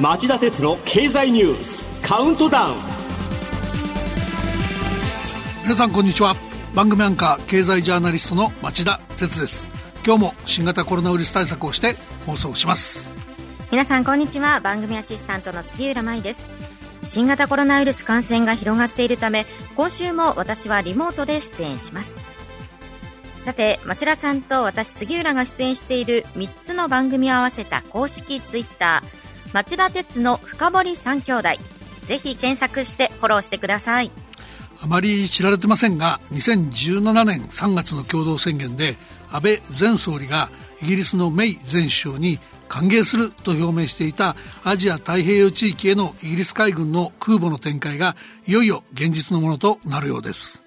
町田鉄の経済ニュースカウントダウン。皆さんこんにちは。番組アンカー経済ジャーナリストの町田鉄です。今日も新型コロナウイルス対策をして放送します。皆さんこんにちは。番組アシスタントの杉浦舞です新型コロナウイルス感染が広がっているため今週も私はリモートで出演します。さて町田さんと私杉浦が出演している3つの番組を合わせた公式ツイッター町田鉄の深堀三兄弟。ぜひ検索してフォローしてください。あまり知られてませんが2017年3月の共同宣言で安倍前総理がイギリスのメイ前首相に歓迎すると表明していたアジア太平洋地域へのイギリス海軍の空母の展開がいよいよ現実のものとなるようです。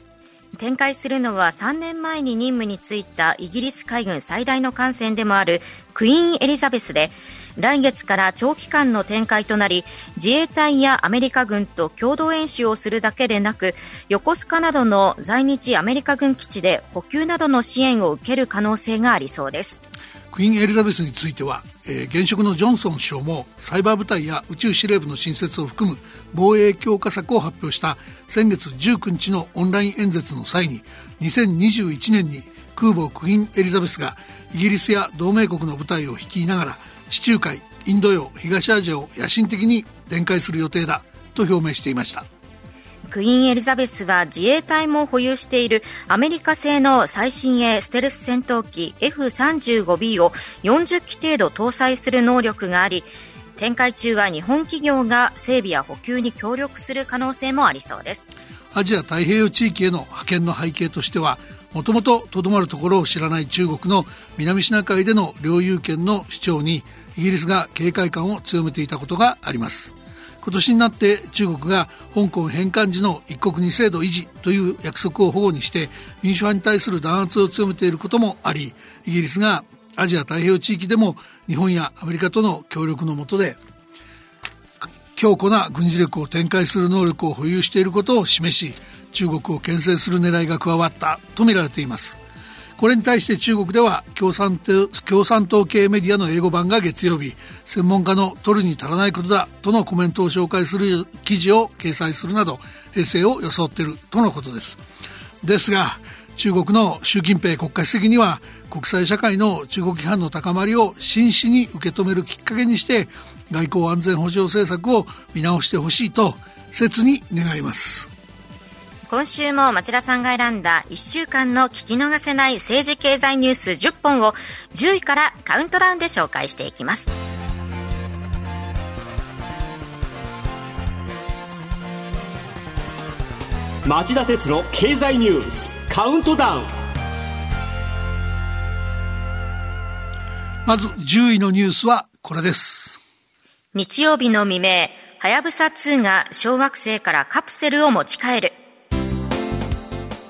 展開するのは3年前に任務に就いたイギリス海軍最大の艦船でもあるクイーン・エリザベスで来月から長期間の展開となり自衛隊やアメリカ軍と共同演習をするだけでなく横須賀などの在日アメリカ軍基地で補給などの支援を受ける可能性がありそうです。クイーン・エリザベスについては、えー、現職のジョンソン首相もサイバー部隊や宇宙司令部の新設を含む防衛強化策を発表した先月19日のオンライン演説の際に2021年に空母クイーン・エリザベスがイギリスや同盟国の部隊を率いながら地中海インド洋東アジアを野心的に展開する予定だと表明していました。クイーンエリザベスは自衛隊も保有しているアメリカ製の最新鋭ステルス戦闘機 F35B を40機程度搭載する能力があり展開中は日本企業が整備や補給に協力する可能性もありそうです。アジア太平洋地域への派遣の背景としてはもともととどまるところを知らない中国の南シナ海での領有権の主張にイギリスが警戒感を強めていたことがあります。今年になって中国が香港返還時の一国二制度維持という約束を保護にして民主派に対する弾圧を強めていることもありイギリスがアジア太平洋地域でも日本やアメリカとの協力の下で強固な軍事力を展開する能力を保有していることを示し中国を牽制する狙いが加わったとみられています。これに対して中国では共産共産党系メディアの英語版が月曜日専門家の取るに足らないことだとのコメントを紹介する記事を掲載するなど平成を装っているとのことです。ですが中国の習近平国家主席には国際社会の中国批判の高まりを真摯に受け止めるきっかけにして外交安全保障政策を見直してほしいと切に願います。今週も町田さんが選んだ1週間の聞き逃せない政治経済ニュース10本を10位からカウントダウンで紹介していきます。町田鉄の経済ニュースカウントダウン。まず10位のニュースはこれです。日曜日の未明はやぶさ2が小惑星からカプセルを持ち帰る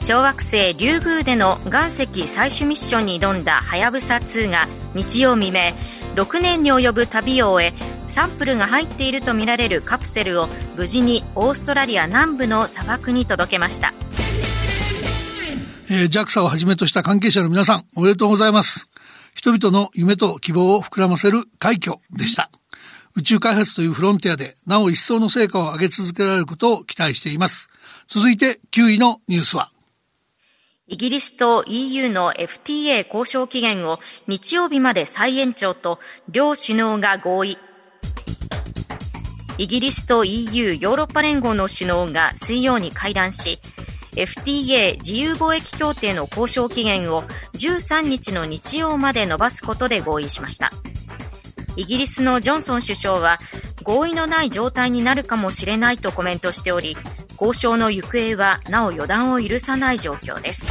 小惑星リュウグウでの岩石採取ミッションに挑んだはやぶさ2が日曜未明6年に及ぶ旅を終えサンプルが入っているとみられるカプセルを無事にオーストラリア南部の砂漠に届けました、えー、JAXA をはじめとした関係者の皆さんおめでとうございます。人々の夢と希望を膨らませる快挙でした。宇宙開発というフロンティアでなお一層の成果を上げ続けられることを期待しています。続いて9位のニュースは。イギリスと EU の FTA 交渉期限を日曜日まで再延長と両首脳が合意。イギリスと EU ヨーロッパ連合の首脳が水曜に会談し、FTA 自由貿易協定の交渉期限を13日の日曜まで延ばすことで合意しました。イギリスのジョンソン首相は合意のない状態になるかもしれないとコメントしており、交渉の行方はなお予断を許さない状況です。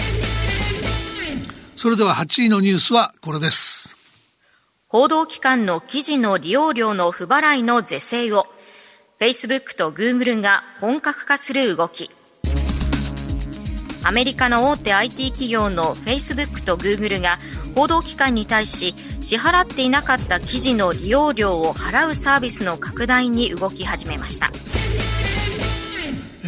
それでは8位のニュースはこれです。報道機関の記事の利用料の不払いの是正を Facebook と Google が本格化する動き。アメリカの大手 IT 企業の Facebook と Google が報道機関に対し支払っていなかった記事の利用料を払うサービスの拡大に動き始めました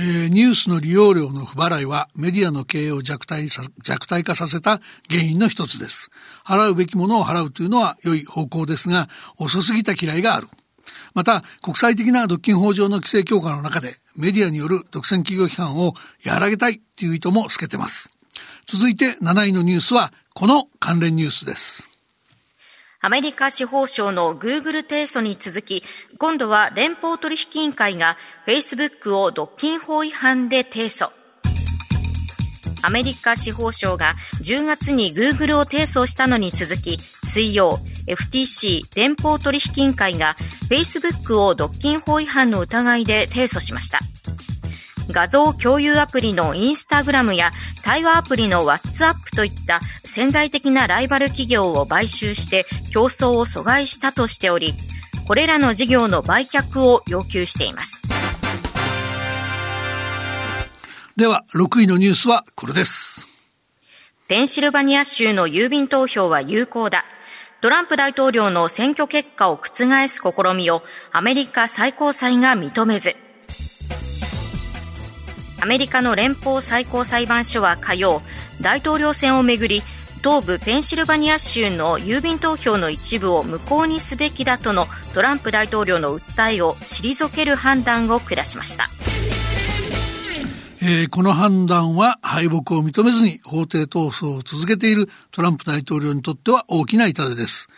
ー、ニュースの利用料の不払いはメディアの経営を弱体弱体化させた原因の一つです。払うべきものを払うというのは良い方向ですが、遅すぎた嫌いがある。また、国際的な独禁法上の規制強化の中で、メディアによる独占企業批判を和らげたいという意図も透けてます。続いて7位のニュースは、この関連ニュースです。アメリカ司法省のグーグル提訴に続き、今度は連邦取引委員会が Facebook を独禁法違反で提訴。アメリカ司法省が10月にグーグルを提訴したのに続き、水曜、FTC 連邦取引委員会が Facebook を独禁法違反の疑いで提訴しました。画像共有アプリのインスタグラムや対話アプリの WhatsApp といった潜在的なライバル企業を買収して競争を阻害したとしており、これらの事業の売却を要求しています。では、6位のニュースはこれです。ペンシルバニア州の郵便投票は有効だ。トランプ大統領の選挙結果を覆す試みをアメリカ最高裁が認めず。アメリカの連邦最高裁判所は火曜大統領選をめぐり東部ペンシルバニア州の郵便投票の一部を無効にすべきだとのトランプ大統領の訴えを退ける判断を下しました。えー、この判断は敗北を認めずに法廷闘争を続けているトランプ大統領にとっては大きな痛手です。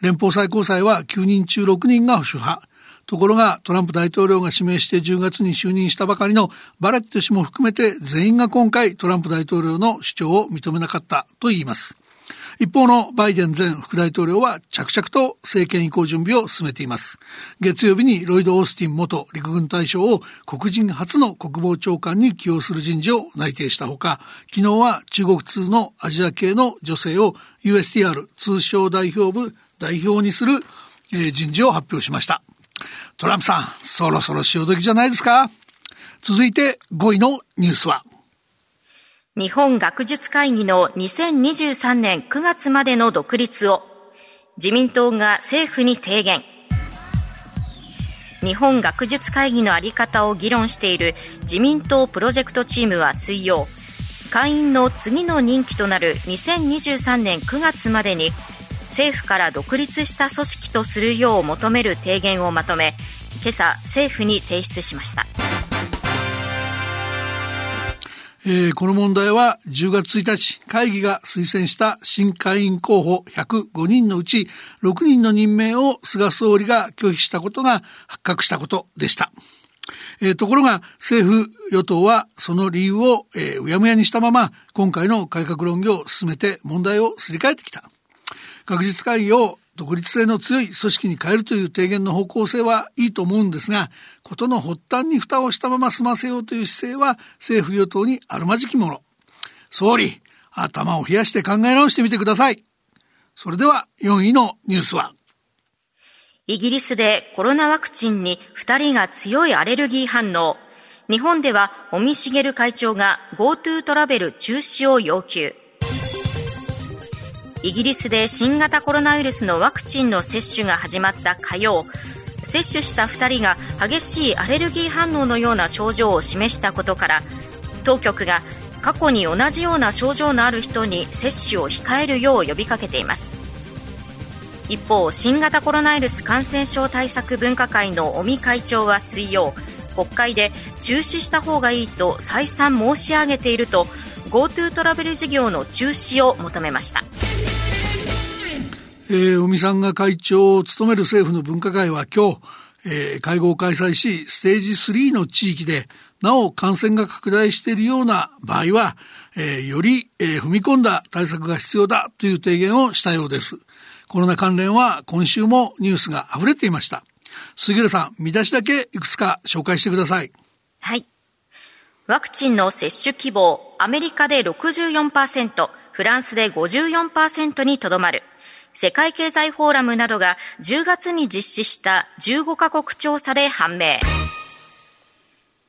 連邦最高裁は9人中6人が保守派、ところがトランプ大統領が指名して10月に就任したばかりのバレット氏も含めて全員が今回トランプ大統領の主張を認めなかったと言います。一方のバイデン前副大統領は着々と政権移行準備を進めています。月曜日にロイド・オースティン元陸軍大将を黒人初の国防長官に起用する人事を内定したほか、昨日は中国通のアジア系の女性を USTR 通商代表部代表にする人事を発表しました。トランプさん、そろそろ潮時じゃないですか。続いて5位のニュースは。日本学術会議の2023年9月までの独立を自民党が政府に提言。日本学術会議の在り方を議論している自民党プロジェクトチームは水曜会員の次の任期となる2023年9月までに政府から独立した組織とするよう求める提言をまとめ今朝政府に提出しました。えー、この問題は10月1日会議が推薦した新会員候補105人のうち6人の任命を菅総理が拒否したことが発覚したことでした。えー、ところが政府与党はその理由を、えー、うやむやにしたまま今回の改革論議を進めて問題をすり替えてきた。学術会議を独立性の強い組織に変えるという提言の方向性はいいと思うんですが、ことの発端に蓋をしたまま済ませようという姿勢は政府与党にあるまじきもの。総理、頭を冷やして考え直してみてください。それでは4位のニュースは。イギリスでコロナワクチンに2人が強いアレルギー反応。日本では尾身茂会長が GoTo トラベル中止を要求。イギリスで新型コロナウイルスのワクチンの接種が始まった火曜。接種した2人が激しいアレルギー反応のような症状を示したことから当局が過去に同じような症状のある人に接種を控えるよう呼びかけています。一方新型コロナウイルス感染症対策分科会の尾身会長は水曜国会で中止した方がいいと再三申し上げていると GoTo トラベル事業の中止を求めました。えー、尾身さんが会長を務める政府の分科会は今日、えー、会合を開催し、ステージ3の地域で、なお感染が拡大しているような場合は、えー、より、えー、踏み込んだ対策が必要だという提言をしたようです。コロナ関連は今週もニュースが溢れていました。杉浦さん、見出しだけいくつか紹介してください。はい。ワクチンの接種希望、アメリカで64%、フランスで54%にとどまる。世界経済フォーラムなどが10月に実施した15カ国調査で判明。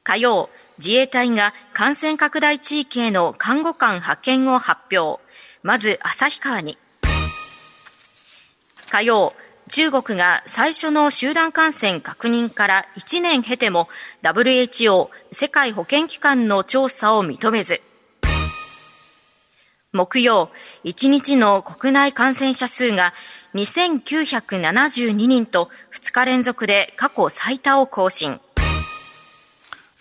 火曜、自衛隊が感染拡大地域への看護官派遣を発表。まず、旭川に。火曜、中国が最初の集団感染確認から1年経ても WHO 世界保健機関の調査を認めず木曜1日の国内感染者数が2972人と2日連続で過去最多を更新、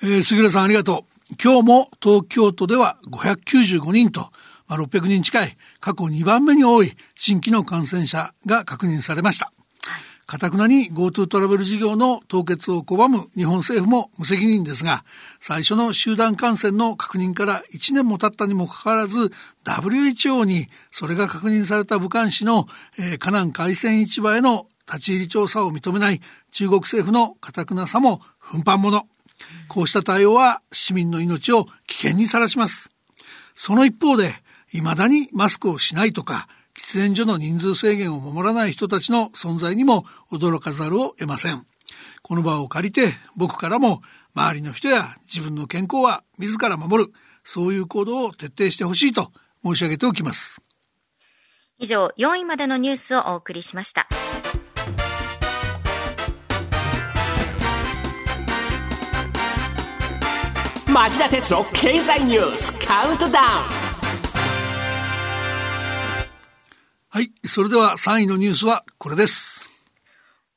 えー、杉浦さんありがとう今日も東京都では595人とまあ、600人近い過去2番目に多い新規の感染者が確認されました。かたくなに GoTo トラベル事業の凍結を拒む日本政府も無責任ですが、最初の集団感染の確認から1年も経ったにもかかわらず、WHO にそれが確認された武漢市の、えー、河南海鮮市場への立ち入り調査を認めない中国政府のかたくなさも奮発者。こうした対応は市民の命を危険にさらします。その一方で、未だにマスクをしないとか、喫煙所の人数制限を守らない人たちの存在にも驚かざるを得ません。この場を借りて僕からも周りの人や自分の健康は自ら守る、そういう行動を徹底してほしいと申し上げておきます。以上、4位までのニュースをお送りしました。町田鉄の経済ニュースカウントダウンはい。それでは3位のニュースはこれです。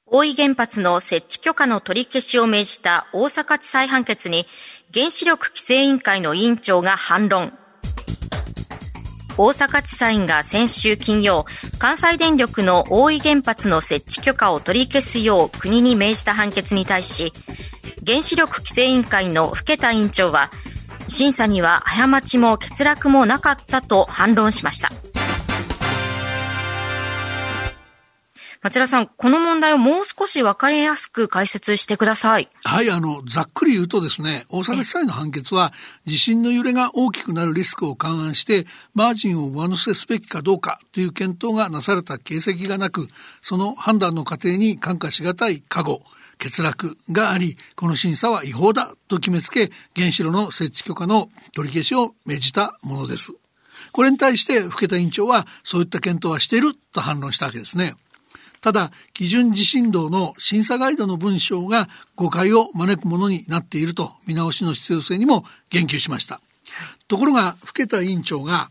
大井原発の設置許可の取り消しを命じた大阪地裁判決に原子力規制委員会の委員長が反論。大阪地裁が先週金曜、関西電力の大井原発の設置許可を取り消すよう国に命じた判決に対し、原子力規制委員会の更田委員長は、審査には過ちも欠落もなかったと反論しました。町田さん、この問題をもう少し分かりやすく解説してください。はい、あの、ざっくり言うとですね、大阪地裁の判決は、地震の揺れが大きくなるリスクを勘案して、マージンを上乗せすべきかどうかという検討がなされた形跡がなく、その判断の過程に感化しがたい過誤、欠落があり、この審査は違法だと決めつけ、原子炉の設置許可の取り消しを命じたものです。これに対して、福田委員長は、そういった検討はしていると反論したわけですね。ただ、基準地震動の審査ガイドの文章が誤解を招くものになっていると見直しの必要性にも言及しました。ところが、更田委員長が、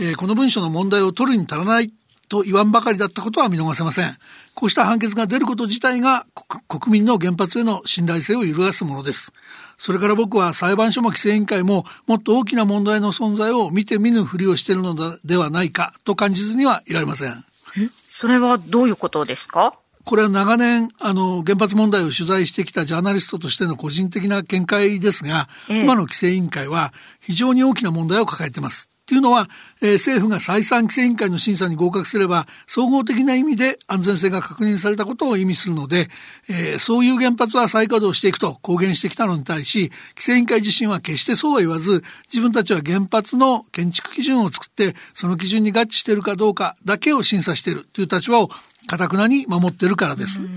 えー、この文書の問題を取るに足らないと言わんばかりだったことは見逃せません。こうした判決が出ること自体が国民の原発への信頼性を揺るがすものです。それから僕は裁判所も規制委員会ももっと大きな問題の存在を見て見ぬふりをしているのではないかと感じずにはいられません。それはどういうことですか？これは長年、あの、原発問題を取材してきたジャーナリストとしての個人的な見解ですが、ええ、今の規制委員会は非常に大きな問題を抱えています。っていうのは、えー、政府が再三規制委員会の審査に合格すれば、総合的な意味で安全性が確認されたことを意味するので、えー、そういう原発は再稼働していくと公言してきたのに対し、規制委員会自身は決してそうは言わず、自分たちは原発の建築基準を作って、その基準に合致しているかどうかだけを審査しているという立場をかたくなに守っているからです。はい、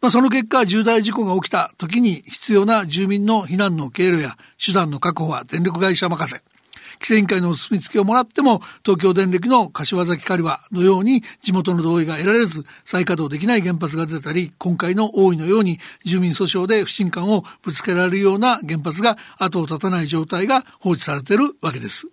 まあ、その結果、重大事故が起きた時に必要な住民の避難の経路や手段の確保は電力会社任せ。規制委員会のお墨付きをもらっても、東京電力の柏崎刈羽のように地元の同意が得られず、再稼働できない原発が出たり、今回の大井のように住民訴訟で不信感をぶつけられるような原発が後を絶たない状態が放置されているわけです。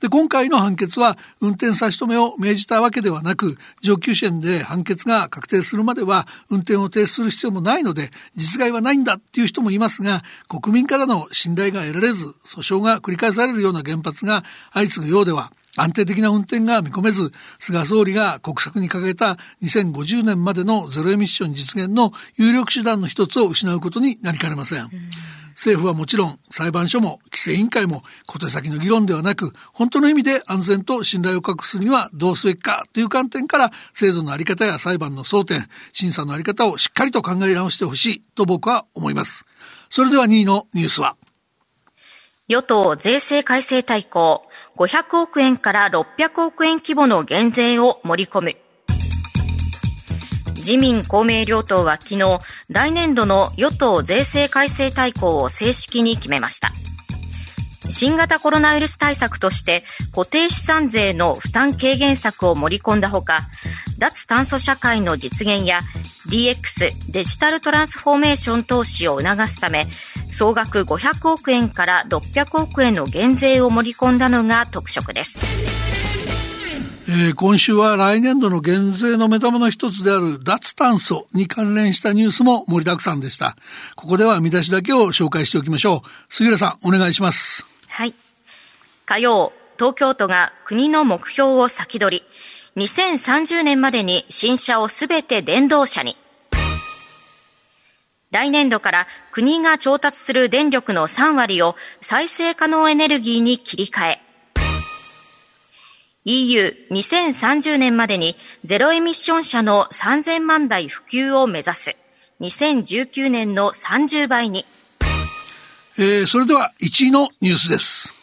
で、今回の判決は運転差し止めを命じたわけではなく、上級審で判決が確定するまでは運転を停止する必要もないので、実害はないんだっていう人もいますが、国民からの信頼が得られず、訴訟が繰り返されるような原発が相次ぐようでは、安定的な運転が見込めず、菅総理が国策に掲げた2050年までのゼロエミッション実現の有力手段の一つを失うことになりかねません。政府はもちろん裁判所も規制委員会も小手先の議論ではなく本当の意味で安全と信頼を確保するにはどうすべきかという観点から制度のあり方や裁判の争点審査のあり方をしっかりと考え直してほしいと僕は思います。それでは2位のニュースは。与党税制改正大綱500億円から600億円規模の減税を盛り込む。自民公明両党は昨日、来年度の与党税制改正大綱を正式に決めました。新型コロナウイルス対策として固定資産税の負担軽減策を盛り込んだほか、脱炭素社会の実現や DX デジタルトランスフォーメーション投資を促すため、総額500億円から600億円の減税を盛り込んだのが特色です。えー、今週は来年度の減税の目玉の一つである脱炭素に関連したニュースも盛りだくさんでした。ここでは見出しだけを紹介しておきましょう。杉浦さん、お願いします。はい。火曜、東京都が国の目標を先取り、2030年までに新車をすべて電動車に。来年度から国が調達する電力の3割を再生可能エネルギーに切り替え、EU2030 年までにゼロエミッション車の3000万台普及を目指す。2019年の30倍に。えー、それでは1位のニュースです。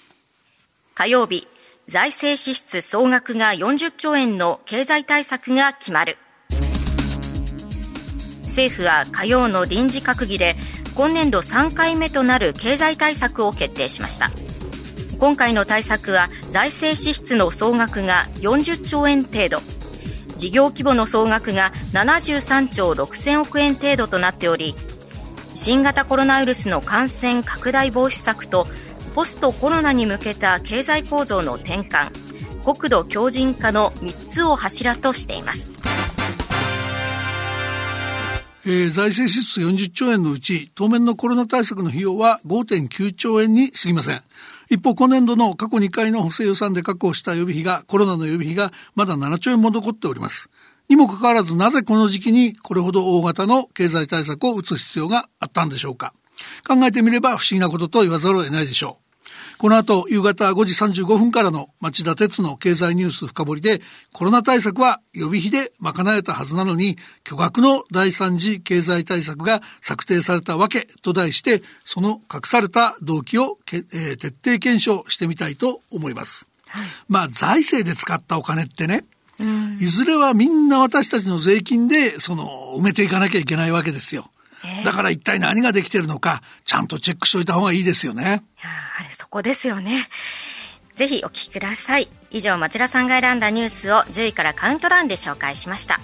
火曜日、財政支出総額が40兆円の経済対策が決まる。政府は火曜の臨時閣議で今年度3回目となる経済対策を決定しました。今回の対策は財政支出の総額が40兆円程度。事業規模の総額が73兆6000億円程度となっており新型コロナウイルスの感染拡大防止策とポストコロナに向けた経済構造の転換国土強靭化の3つを柱としています。えー、財政支出40兆円のうち当面のコロナ対策の費用は5.9兆円に過ぎません。一方、今年度の過去2回の補正予算で確保した予備費が、コロナの予備費がまだ7兆円も残っております。にもかかわらず、なぜこの時期にこれほど大型の経済対策を打つ必要があったんでしょうか。考えてみれば不思議なことと言わざるを得ないでしょう。この後、夕方5時35分からの町田鉄の経済ニュース深掘りで、コロナ対策は予備費で賄えたはずなのに、巨額の第三次経済対策が策定されたわけと題して、その隠された動機をけ、えー、徹底検証してみたいと思います。はい、まあ、財政で使ったお金ってね、いずれはみんな私たちの税金で、その、埋めていかなきゃいけないわけですよ。だから一体何ができてるのか、ちゃんとチェックしておいた方がいいですよね。やはりそこですよね。ぜひお聞きください。以上、町田さんが選んだニュースを10位からカウントダウンで紹介しました。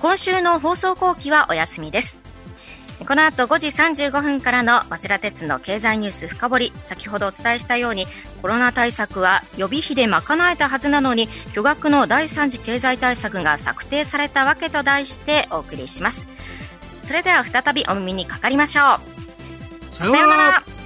今週の放送後期はお休みです。この後5時35分からの町田鉄の経済ニュース深掘り先ほどお伝えしたようにコロナ対策は予備費で賄えたはずなのに巨額の第3次経済対策が策定されたわけと題してお送りしますそれでは再びお耳にかかりましょう。さようなら。